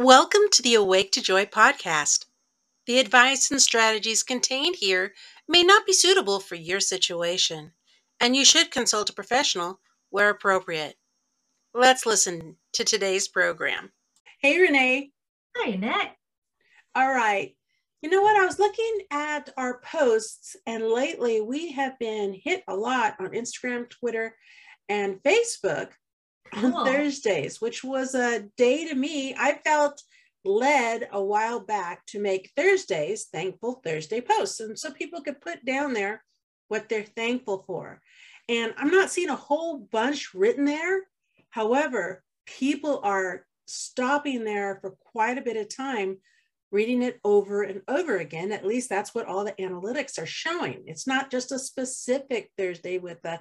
Welcome to the Awake to Joy podcast. The advice and strategies contained here may not be suitable for your situation, and you should consult a professional where appropriate. Let's listen to today's program. Hey, Renee. Hi, Annette. All right. You know what? I was looking at our posts, and lately we have been hit a lot on Instagram, Twitter, and Facebook on cool. Thursdays, which was a day to me. I felt led a while back to make Thursdays thankful Thursday posts. And so people could put down there what they're thankful for. And I'm not seeing a whole bunch written there. However, people are stopping there for quite a bit of time, reading it over and over again. At least that's what all the analytics are showing. It's not just a specific Thursday with a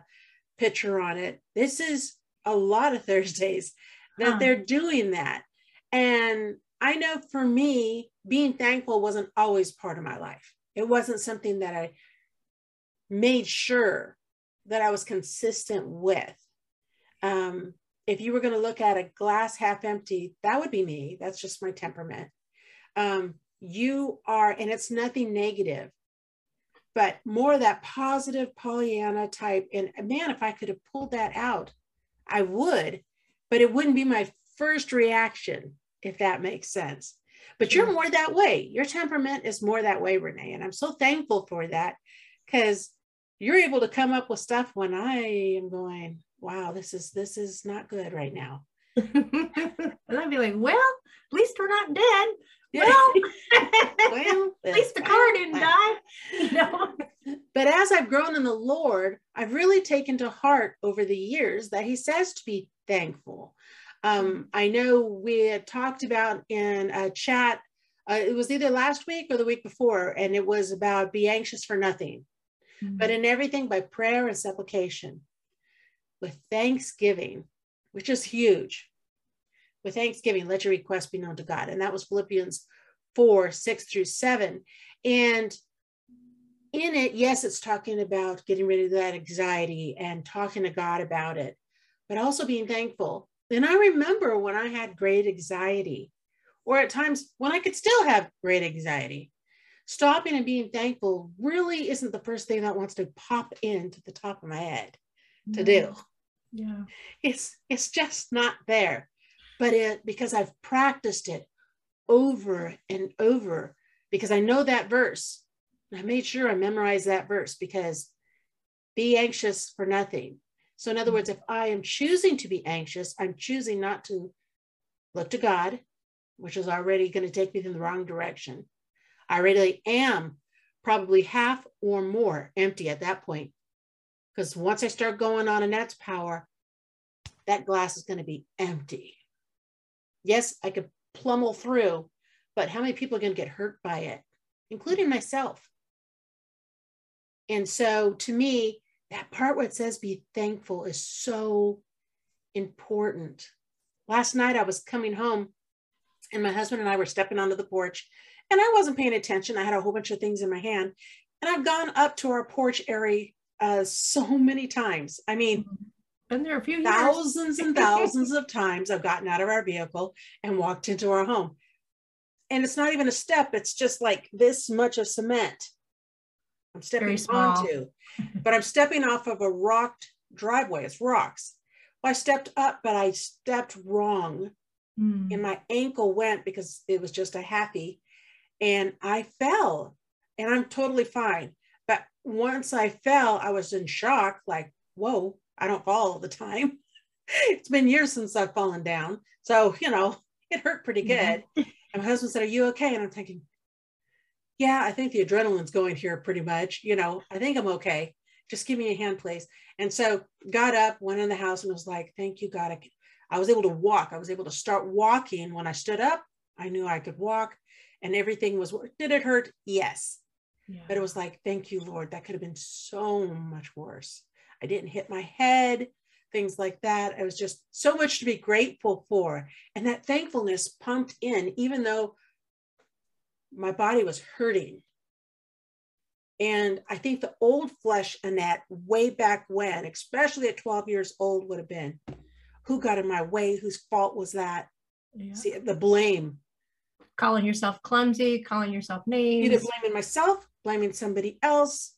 picture on it. This is a lot of Thursdays that huh. they're doing that. And I know for me, being thankful wasn't always part of my life. It wasn't something that I made sure that I was consistent with. Um, if you were going to look at a glass half empty, that would be me. That's just my temperament. Um, you are, and it's nothing negative, but more that positive Pollyanna type. And man, if I could have pulled that out I would, but it wouldn't be my first reaction, if that makes sense. But you're mm-hmm. more that way. Your temperament is more that way, Renee. And I'm so thankful for that because you're able to come up with stuff when I am going, wow, this is this is not good right now. and I'd be like, well, at least we're not dead. Well, well at least the car didn't die. You know? But as I've grown in the Lord, I've really taken to heart over the years that He says to be thankful. Um, I know we had talked about in a chat, uh, it was either last week or the week before, and it was about be anxious for nothing, mm-hmm. but in everything by prayer and supplication with thanksgiving, which is huge. With thanksgiving, let your request be known to God. And that was Philippians 4 6 through 7. And in it, yes, it's talking about getting rid of that anxiety and talking to God about it, but also being thankful. And I remember when I had great anxiety, or at times when I could still have great anxiety, stopping and being thankful really isn't the first thing that wants to pop into the top of my head to do. Mm-hmm. Yeah. It's it's just not there. But it because I've practiced it over and over because I know that verse I made sure I memorized that verse because be anxious for nothing. So, in other mm. words, if I am choosing to be anxious, I'm choosing not to look to God, which is already going to take me in the wrong direction. I really am probably half or more empty at that point. Because once I start going on Annette's power, that glass is going to be empty. Yes, I could plummel through, but how many people are going to get hurt by it, including myself? And so to me, that part where it says be thankful is so important. Last night I was coming home and my husband and I were stepping onto the porch and I wasn't paying attention. I had a whole bunch of things in my hand and I've gone up to our porch area uh, so many times. I mean, mm-hmm. Been there a few thousands and thousands of times I've gotten out of our vehicle and walked into our home. And it's not even a step, it's just like this much of cement. I'm stepping onto, but I'm stepping off of a rocked driveway. It's rocks. Well, I stepped up, but I stepped wrong. Mm. And my ankle went because it was just a happy. And I fell and I'm totally fine. But once I fell, I was in shock, like, whoa, I don't fall all the time. it's been years since I've fallen down. So, you know, it hurt pretty mm-hmm. good. and my husband said, Are you okay? And I'm thinking, yeah, I think the adrenaline's going here pretty much. You know, I think I'm okay. Just give me a hand, please. And so got up, went in the house and was like, thank you, God. I, I was able to walk. I was able to start walking. When I stood up, I knew I could walk and everything was, did it hurt? Yes. Yeah. But it was like, thank you, Lord. That could have been so much worse. I didn't hit my head, things like that. I was just so much to be grateful for. And that thankfulness pumped in, even though my body was hurting. And I think the old flesh Annette, way back when, especially at 12 years old, would have been who got in my way? Whose fault was that? Yeah. See, the blame calling yourself clumsy, calling yourself names. Either blaming myself, blaming somebody else,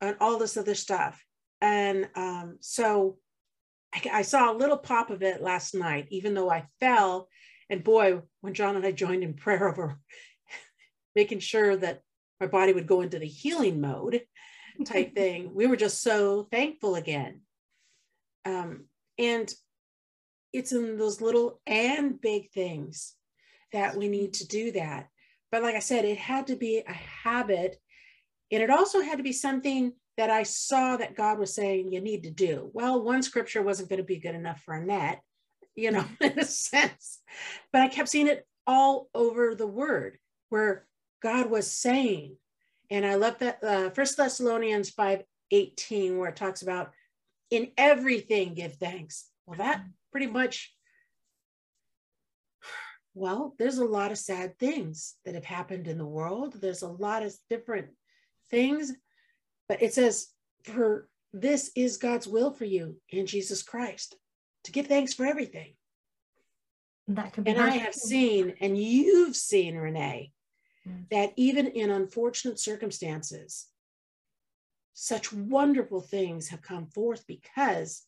and all this other stuff. And um, so I, I saw a little pop of it last night, even though I fell. And boy, when John and I joined in prayer over making sure that my body would go into the healing mode type thing, we were just so thankful again. Um, and it's in those little and big things that we need to do that. But like I said, it had to be a habit. And it also had to be something that I saw that God was saying you need to do. Well, one scripture wasn't going to be good enough for Annette, you know, in a sense. But I kept seeing it all over the word where God was saying, and I love that uh, First Thessalonians 5 18, where it talks about in everything give thanks. Well, that pretty much, well, there's a lot of sad things that have happened in the world. There's a lot of different things, but it says, for this is God's will for you in Jesus Christ to give thanks for everything. That could be and I have seen, and you've seen, Renee, mm. that even in unfortunate circumstances, such wonderful things have come forth because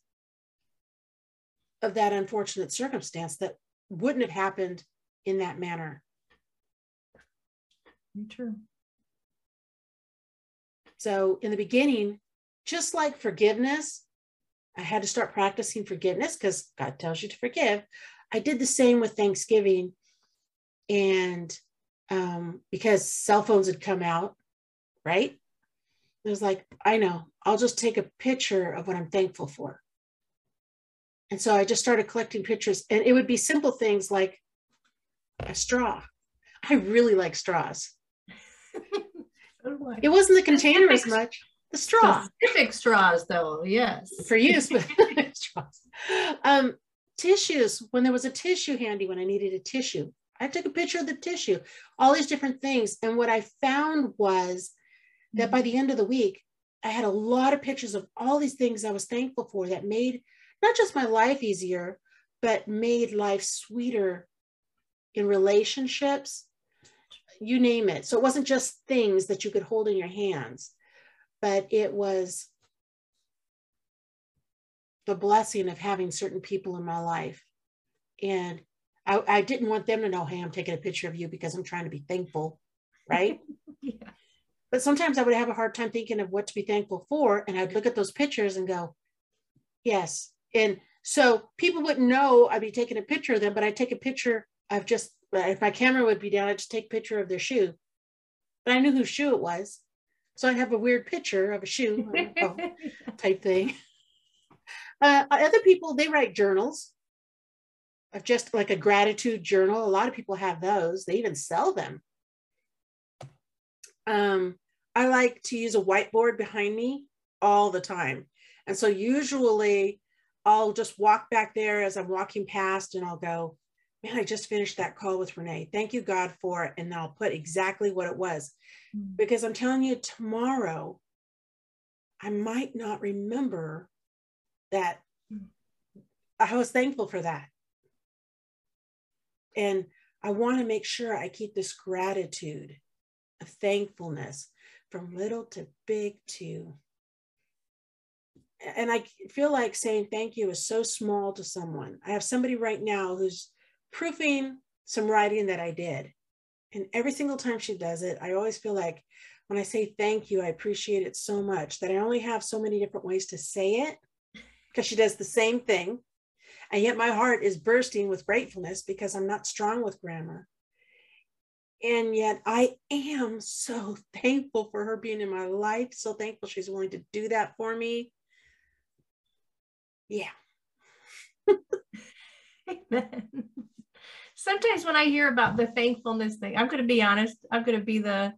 of that unfortunate circumstance that wouldn't have happened in that manner. True. So, in the beginning, just like forgiveness, I had to start practicing forgiveness because God tells you to forgive. I did the same with Thanksgiving. And um, because cell phones had come out, right? It was like, I know, I'll just take a picture of what I'm thankful for. And so I just started collecting pictures, and it would be simple things like a straw. I really like straws. It wasn't the container as much, the straw. Specific straws, though, yes. For use, straws. Um, tissues, when there was a tissue handy, when I needed a tissue, I took a picture of the tissue, all these different things. And what I found was that by the end of the week, I had a lot of pictures of all these things I was thankful for that made not just my life easier, but made life sweeter in relationships, you name it. So it wasn't just things that you could hold in your hands, but it was the blessing of having certain people in my life. And I, I didn't want them to know, hey, I'm taking a picture of you because I'm trying to be thankful, right? yeah. But sometimes I would have a hard time thinking of what to be thankful for. And I'd look at those pictures and go, yes, and so people wouldn't know I'd be taking a picture of them, but I'd take a picture of just, if my camera would be down, I'd just take a picture of their shoe. But I knew whose shoe it was. So I'd have a weird picture of a shoe type thing. Uh, other people, they write journals of just like a gratitude journal. A lot of people have those. They even sell them. Um, I like to use a whiteboard behind me all the time. And so usually I'll just walk back there as I'm walking past and I'll go, man, I just finished that call with Renee. Thank you, God, for it. And I'll put exactly what it was. Mm-hmm. Because I'm telling you, tomorrow, I might not remember that mm. I was thankful for that. And I want to make sure I keep this gratitude of thankfulness from little to big to and I feel like saying thank you is so small to someone. I have somebody right now who's proofing some writing that I did. And every single time she does it, I always feel like when I say thank you, I appreciate it so much that I only have so many different ways to say it because she does the same thing. And yet my heart is bursting with gratefulness because I'm not strong with grammar. And yet I am so thankful for her being in my life, so thankful she's willing to do that for me yeah. Sometimes when I hear about the thankfulness thing, I'm going to be honest. I'm going to be the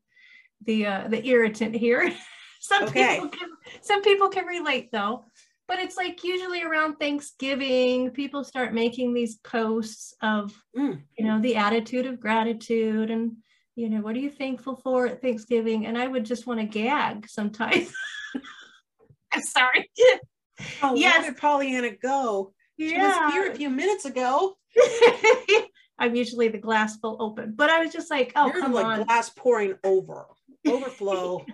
the uh, the irritant here. some okay. people can some people can relate though, but it's like usually around Thanksgiving, people start making these posts of mm. you know the attitude of gratitude and you know what are you thankful for at Thanksgiving, and I would just want to gag sometimes. I'm sorry. Oh, yes. where did Pollyanna go? She yeah. was here a few minutes ago. I'm usually the glass full open. But I was just like, oh, You're come like on. glass pouring over, overflow.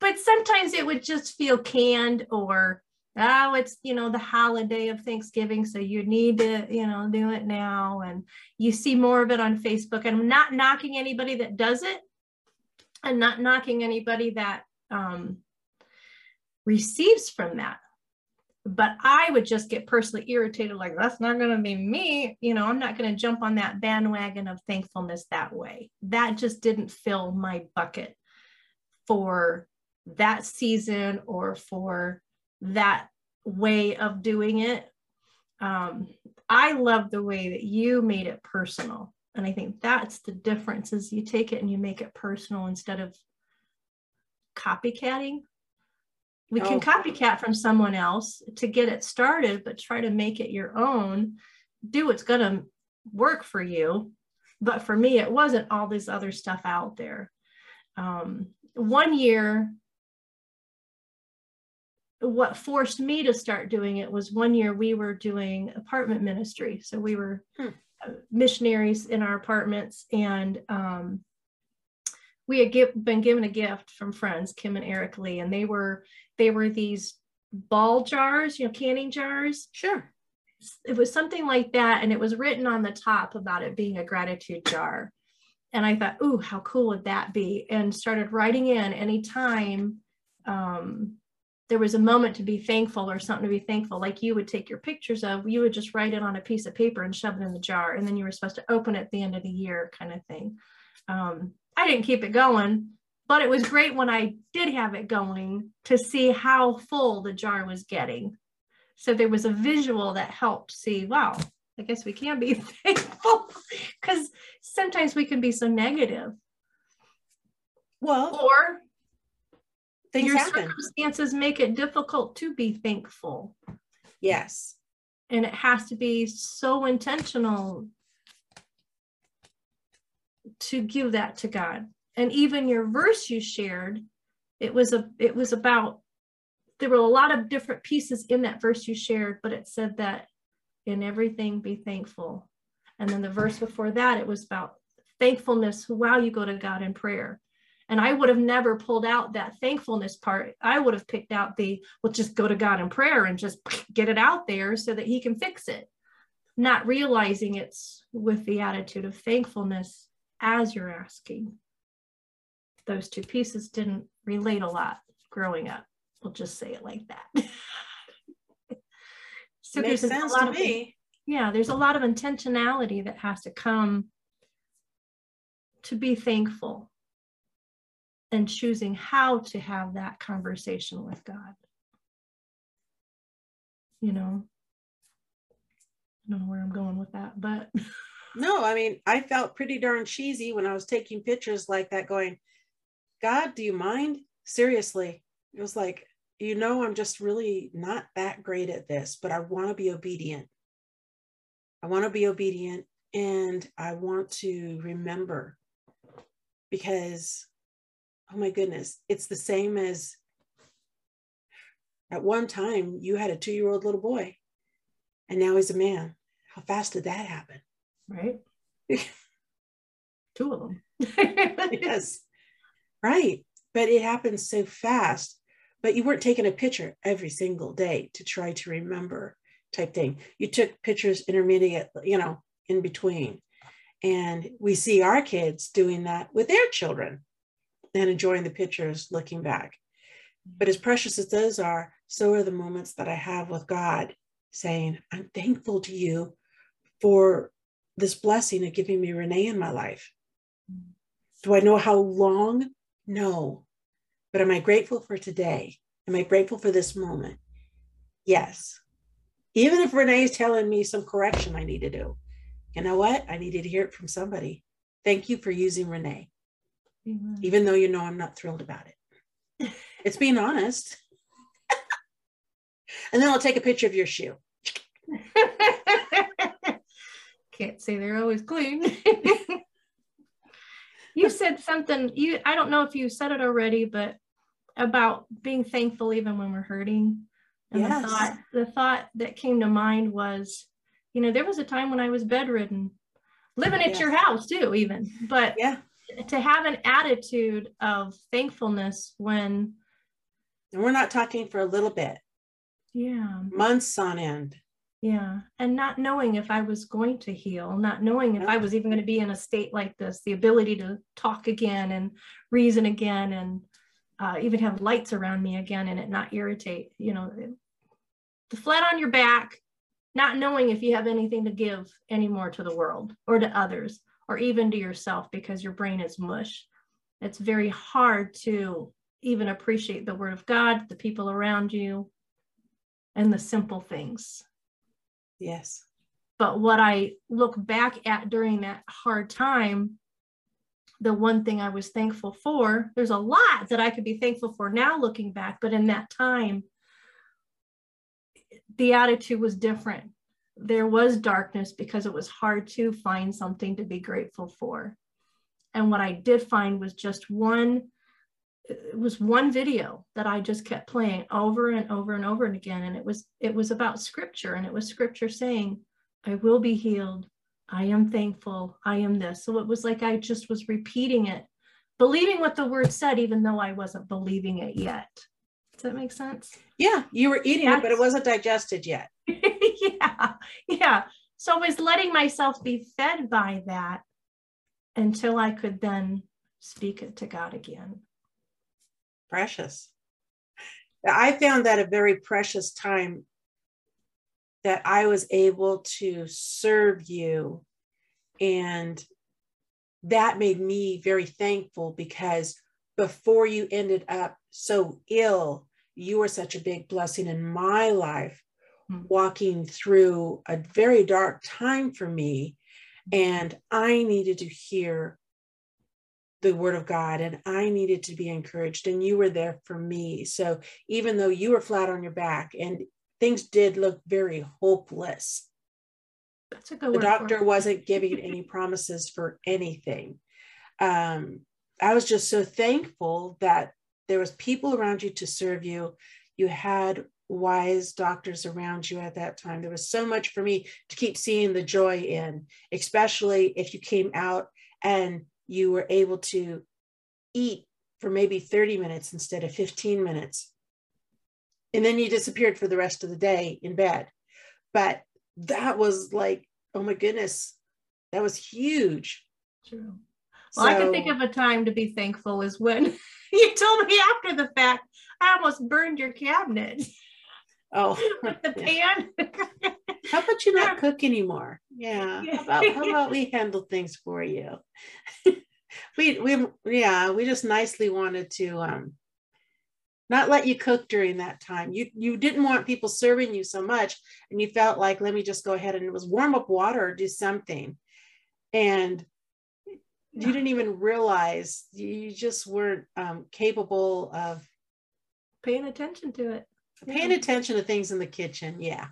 but sometimes it would just feel canned or oh it's you know the holiday of thanksgiving so you need to you know do it now and you see more of it on facebook and i'm not knocking anybody that does it and not knocking anybody that um, receives from that but I would just get personally irritated, like, that's not going to be me. You know, I'm not going to jump on that bandwagon of thankfulness that way. That just didn't fill my bucket for that season or for that way of doing it. Um, I love the way that you made it personal. And I think that's the difference is you take it and you make it personal instead of copycatting we can oh. copycat from someone else to get it started, but try to make it your own. Do what's going to work for you. But for me, it wasn't all this other stuff out there. Um, one year, what forced me to start doing it was one year we were doing apartment ministry. So we were hmm. missionaries in our apartments, and um, we had give, been given a gift from friends, Kim and Eric Lee, and they were they were these ball jars, you know, canning jars. Sure. It was something like that. And it was written on the top about it being a gratitude jar. And I thought, ooh, how cool would that be? And started writing in anytime um, there was a moment to be thankful or something to be thankful, like you would take your pictures of, you would just write it on a piece of paper and shove it in the jar. And then you were supposed to open it at the end of the year, kind of thing. Um, I didn't keep it going, but it was great when I did have it going to see how full the jar was getting. So there was a visual that helped see, wow, I guess we can be thankful because sometimes we can be so negative. Well, or your happen. circumstances make it difficult to be thankful. Yes. And it has to be so intentional to give that to God and even your verse you shared it was a it was about there were a lot of different pieces in that verse you shared but it said that in everything be thankful. And then the verse before that it was about thankfulness while you go to god in prayer. And i would have never pulled out that thankfulness part. I would have picked out the well just go to god in prayer and just get it out there so that he can fix it. Not realizing it's with the attitude of thankfulness as you're asking those two pieces didn't relate a lot growing up. We'll just say it like that. so Makes there's sense a lot to of, me. Yeah, there's a lot of intentionality that has to come to be thankful and choosing how to have that conversation with God. You know, I don't know where I'm going with that, but no, I mean, I felt pretty darn cheesy when I was taking pictures like that, going, God, do you mind? Seriously. It was like, you know, I'm just really not that great at this, but I want to be obedient. I want to be obedient and I want to remember because, oh my goodness, it's the same as at one time you had a two year old little boy and now he's a man. How fast did that happen? Right. Two of them. yes. Right. But it happens so fast. But you weren't taking a picture every single day to try to remember type thing. You took pictures intermediate, you know, in between. And we see our kids doing that with their children and enjoying the pictures looking back. But as precious as those are, so are the moments that I have with God saying, I'm thankful to you for this blessing of giving me Renee in my life. Do I know how long no. But am I grateful for today? Am I grateful for this moment? Yes. Even if Renee is telling me some correction I need to do, you know what? I needed to hear it from somebody. Thank you for using Renee, Amen. even though you know I'm not thrilled about it. It's being honest. and then I'll take a picture of your shoe. Can't say they're always clean you said something you i don't know if you said it already but about being thankful even when we're hurting and yes. the thought the thought that came to mind was you know there was a time when i was bedridden living at your house too, even. But yeah, to have an attitude of thankfulness when and we're not talking for a little bit. Yeah. Months on end. Yeah. And not knowing if I was going to heal, not knowing if I was even going to be in a state like this, the ability to talk again and reason again and uh, even have lights around me again and it not irritate, you know, the flat on your back, not knowing if you have anything to give anymore to the world or to others or even to yourself because your brain is mush. It's very hard to even appreciate the word of God, the people around you, and the simple things. Yes. But what I look back at during that hard time, the one thing I was thankful for, there's a lot that I could be thankful for now looking back, but in that time, the attitude was different. There was darkness because it was hard to find something to be grateful for. And what I did find was just one it was one video that I just kept playing over and over and over and again. And it was it was about scripture and it was scripture saying, I will be healed. I am thankful. I am this. So it was like I just was repeating it, believing what the word said, even though I wasn't believing it yet. Does that make sense? Yeah, you were eating That's, it, but it wasn't digested yet. yeah, yeah. So I was letting myself be fed by that until I could then speak it to God again precious. I found that a very precious time that I was able to serve you. And that made me very thankful because before you ended up so ill, you were such a big blessing in my life, mm-hmm. walking through a very dark time for me. And I needed to hear the word of God and I needed to be encouraged and you were there for me. So even though you were flat on your back and things did look very hopeless. That's a good the doctor wasn't giving any promises for anything. Um, I was just so thankful that there was people around you to serve you. You had wise doctors around you at that time. There was so much for me to keep seeing the joy in, especially if you came out and you were able to eat for maybe 30 minutes instead of 15 minutes. And then you disappeared for the rest of the day in bed. But that was like, oh my goodness, that was huge. True. Well, so, I can think of a time to be thankful is when you told me after the fact, I almost burned your cabinet. Oh, with the pan. how about you not cook anymore? Yeah. How about, how about we handle things for you? we we yeah, we just nicely wanted to um not let you cook during that time. You you didn't want people serving you so much, and you felt like let me just go ahead and it was warm up water or do something, and you didn't even realize you just weren't um, capable of paying attention to it paying yeah. attention to things in the kitchen yeah,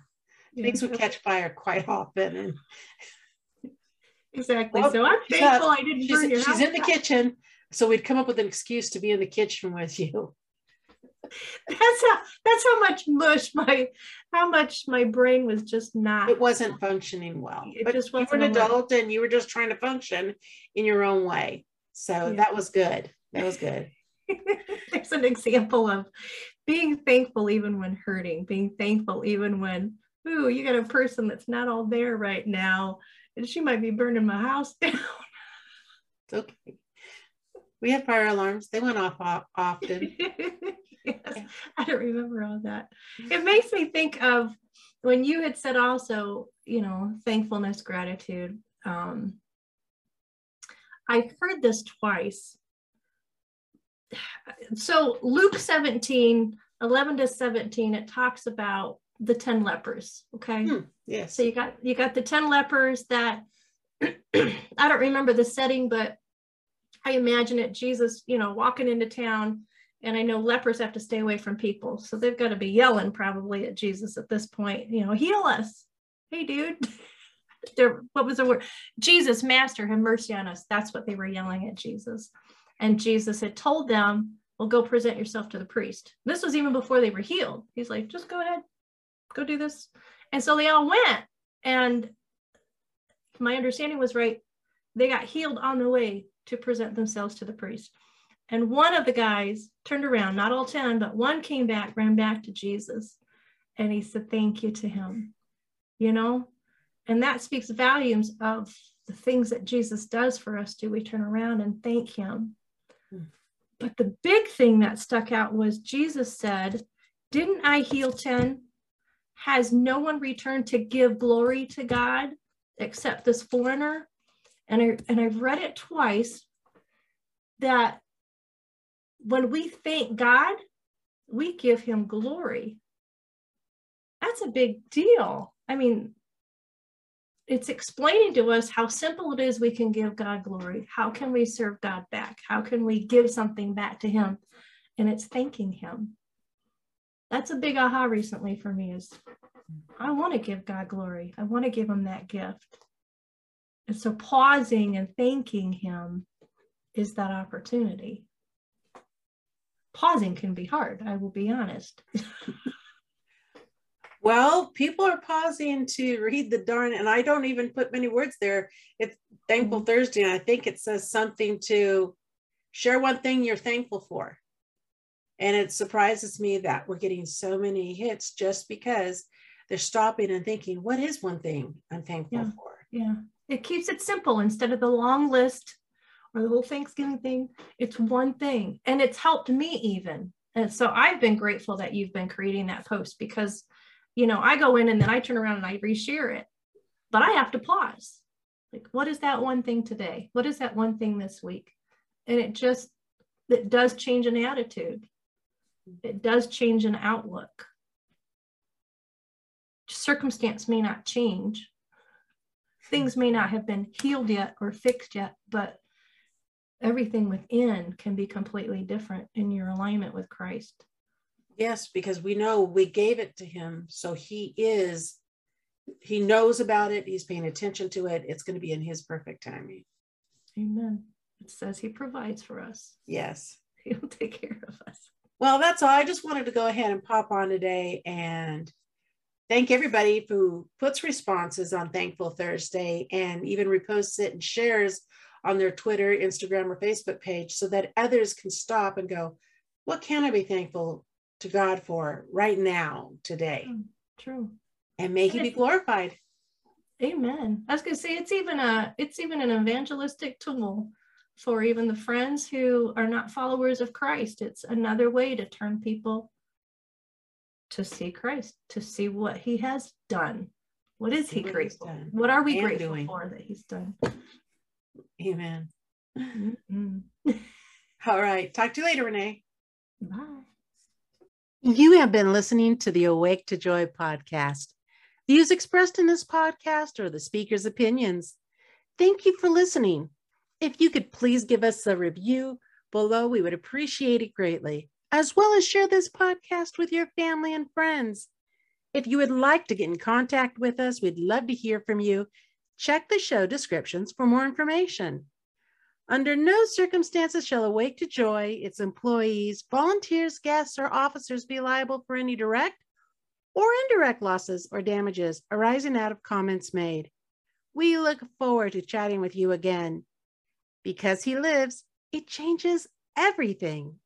yeah. things would catch fire quite often and exactly. Well, so i'm thankful i didn't she's, she's house. in the kitchen so we'd come up with an excuse to be in the kitchen with you. That's how that's how much mush my how much my brain was just not it wasn't functioning well. It but just wasn't you were an adult and you were just trying to function in your own way. So yeah. that was good. That was good. There's an example of being thankful even when hurting, being thankful even when, ooh, you got a person that's not all there right now, and she might be burning my house down. It's okay. We had fire alarms. They went off often. yes, I don't remember all that. It makes me think of when you had said also, you know, thankfulness, gratitude. Um, I've heard this twice so Luke 17, 11 to 17, it talks about the 10 lepers. Okay. Hmm, yes. So you got you got the 10 lepers that I don't remember the setting, but I imagine it Jesus, you know, walking into town. And I know lepers have to stay away from people. So they've got to be yelling probably at Jesus at this point, you know, heal us. Hey, dude. there, what was the word? Jesus, Master, have mercy on us. That's what they were yelling at Jesus. And Jesus had told them, well, go present yourself to the priest. This was even before they were healed. He's like, just go ahead, go do this. And so they all went. And my understanding was right, they got healed on the way to present themselves to the priest. And one of the guys turned around, not all 10, but one came back, ran back to Jesus, and he said, Thank you to him. You know, and that speaks volumes of the things that Jesus does for us. Do we turn around and thank him? Hmm. But the big thing that stuck out was Jesus said, Didn't I heal 10? Has no one returned to give glory to God except this foreigner? And, I, and I've read it twice that when we thank God, we give him glory. That's a big deal. I mean, it's explaining to us how simple it is we can give God glory. How can we serve God back? How can we give something back to him? And it's thanking him. That's a big aha recently for me is I want to give God glory. I want to give him that gift. And so pausing and thanking him is that opportunity. Pausing can be hard, I will be honest. well, people are pausing to read the darn, and I don't even put many words there. It's Thankful mm-hmm. Thursday, and I think it says something to share one thing you're thankful for. And it surprises me that we're getting so many hits just because they're stopping and thinking, what is one thing I'm thankful yeah. for? Yeah. It keeps it simple instead of the long list or the whole Thanksgiving thing. It's one thing. And it's helped me even. And so I've been grateful that you've been creating that post because, you know, I go in and then I turn around and I reshare it, but I have to pause. Like, what is that one thing today? What is that one thing this week? And it just, it does change an attitude. It does change an outlook. Circumstance may not change, things may not have been healed yet or fixed yet, but everything within can be completely different in your alignment with Christ. Yes, because we know we gave it to him. So he is, he knows about it. He's paying attention to it. It's going to be in his perfect timing. Amen. It says he provides for us. Yes. He'll take care of us. Well, that's all. I just wanted to go ahead and pop on today and thank everybody who puts responses on Thankful Thursday and even reposts it and shares on their Twitter, Instagram, or Facebook page so that others can stop and go, what can I be thankful to God for right now, today? True. True. And may he be glorified. Amen. I was gonna say it's even a it's even an evangelistic tool for even the friends who are not followers of Christ. It's another way to turn people to see Christ, to see what he has done. What is he grateful? What are we grateful doing. for that he's done? Amen. Mm-hmm. All right. Talk to you later, Renee. Bye. You have been listening to the Awake to Joy podcast. Views expressed in this podcast are the speaker's opinions. Thank you for listening. If you could please give us a review below, we would appreciate it greatly as well as share this podcast with your family and friends. If you would like to get in contact with us, we'd love to hear from you. Check the show descriptions for more information. Under no circumstances shall Awake to Joy, its employees, volunteers, guests, or officers be liable for any direct or indirect losses or damages arising out of comments made. We look forward to chatting with you again. Because he lives, it changes everything.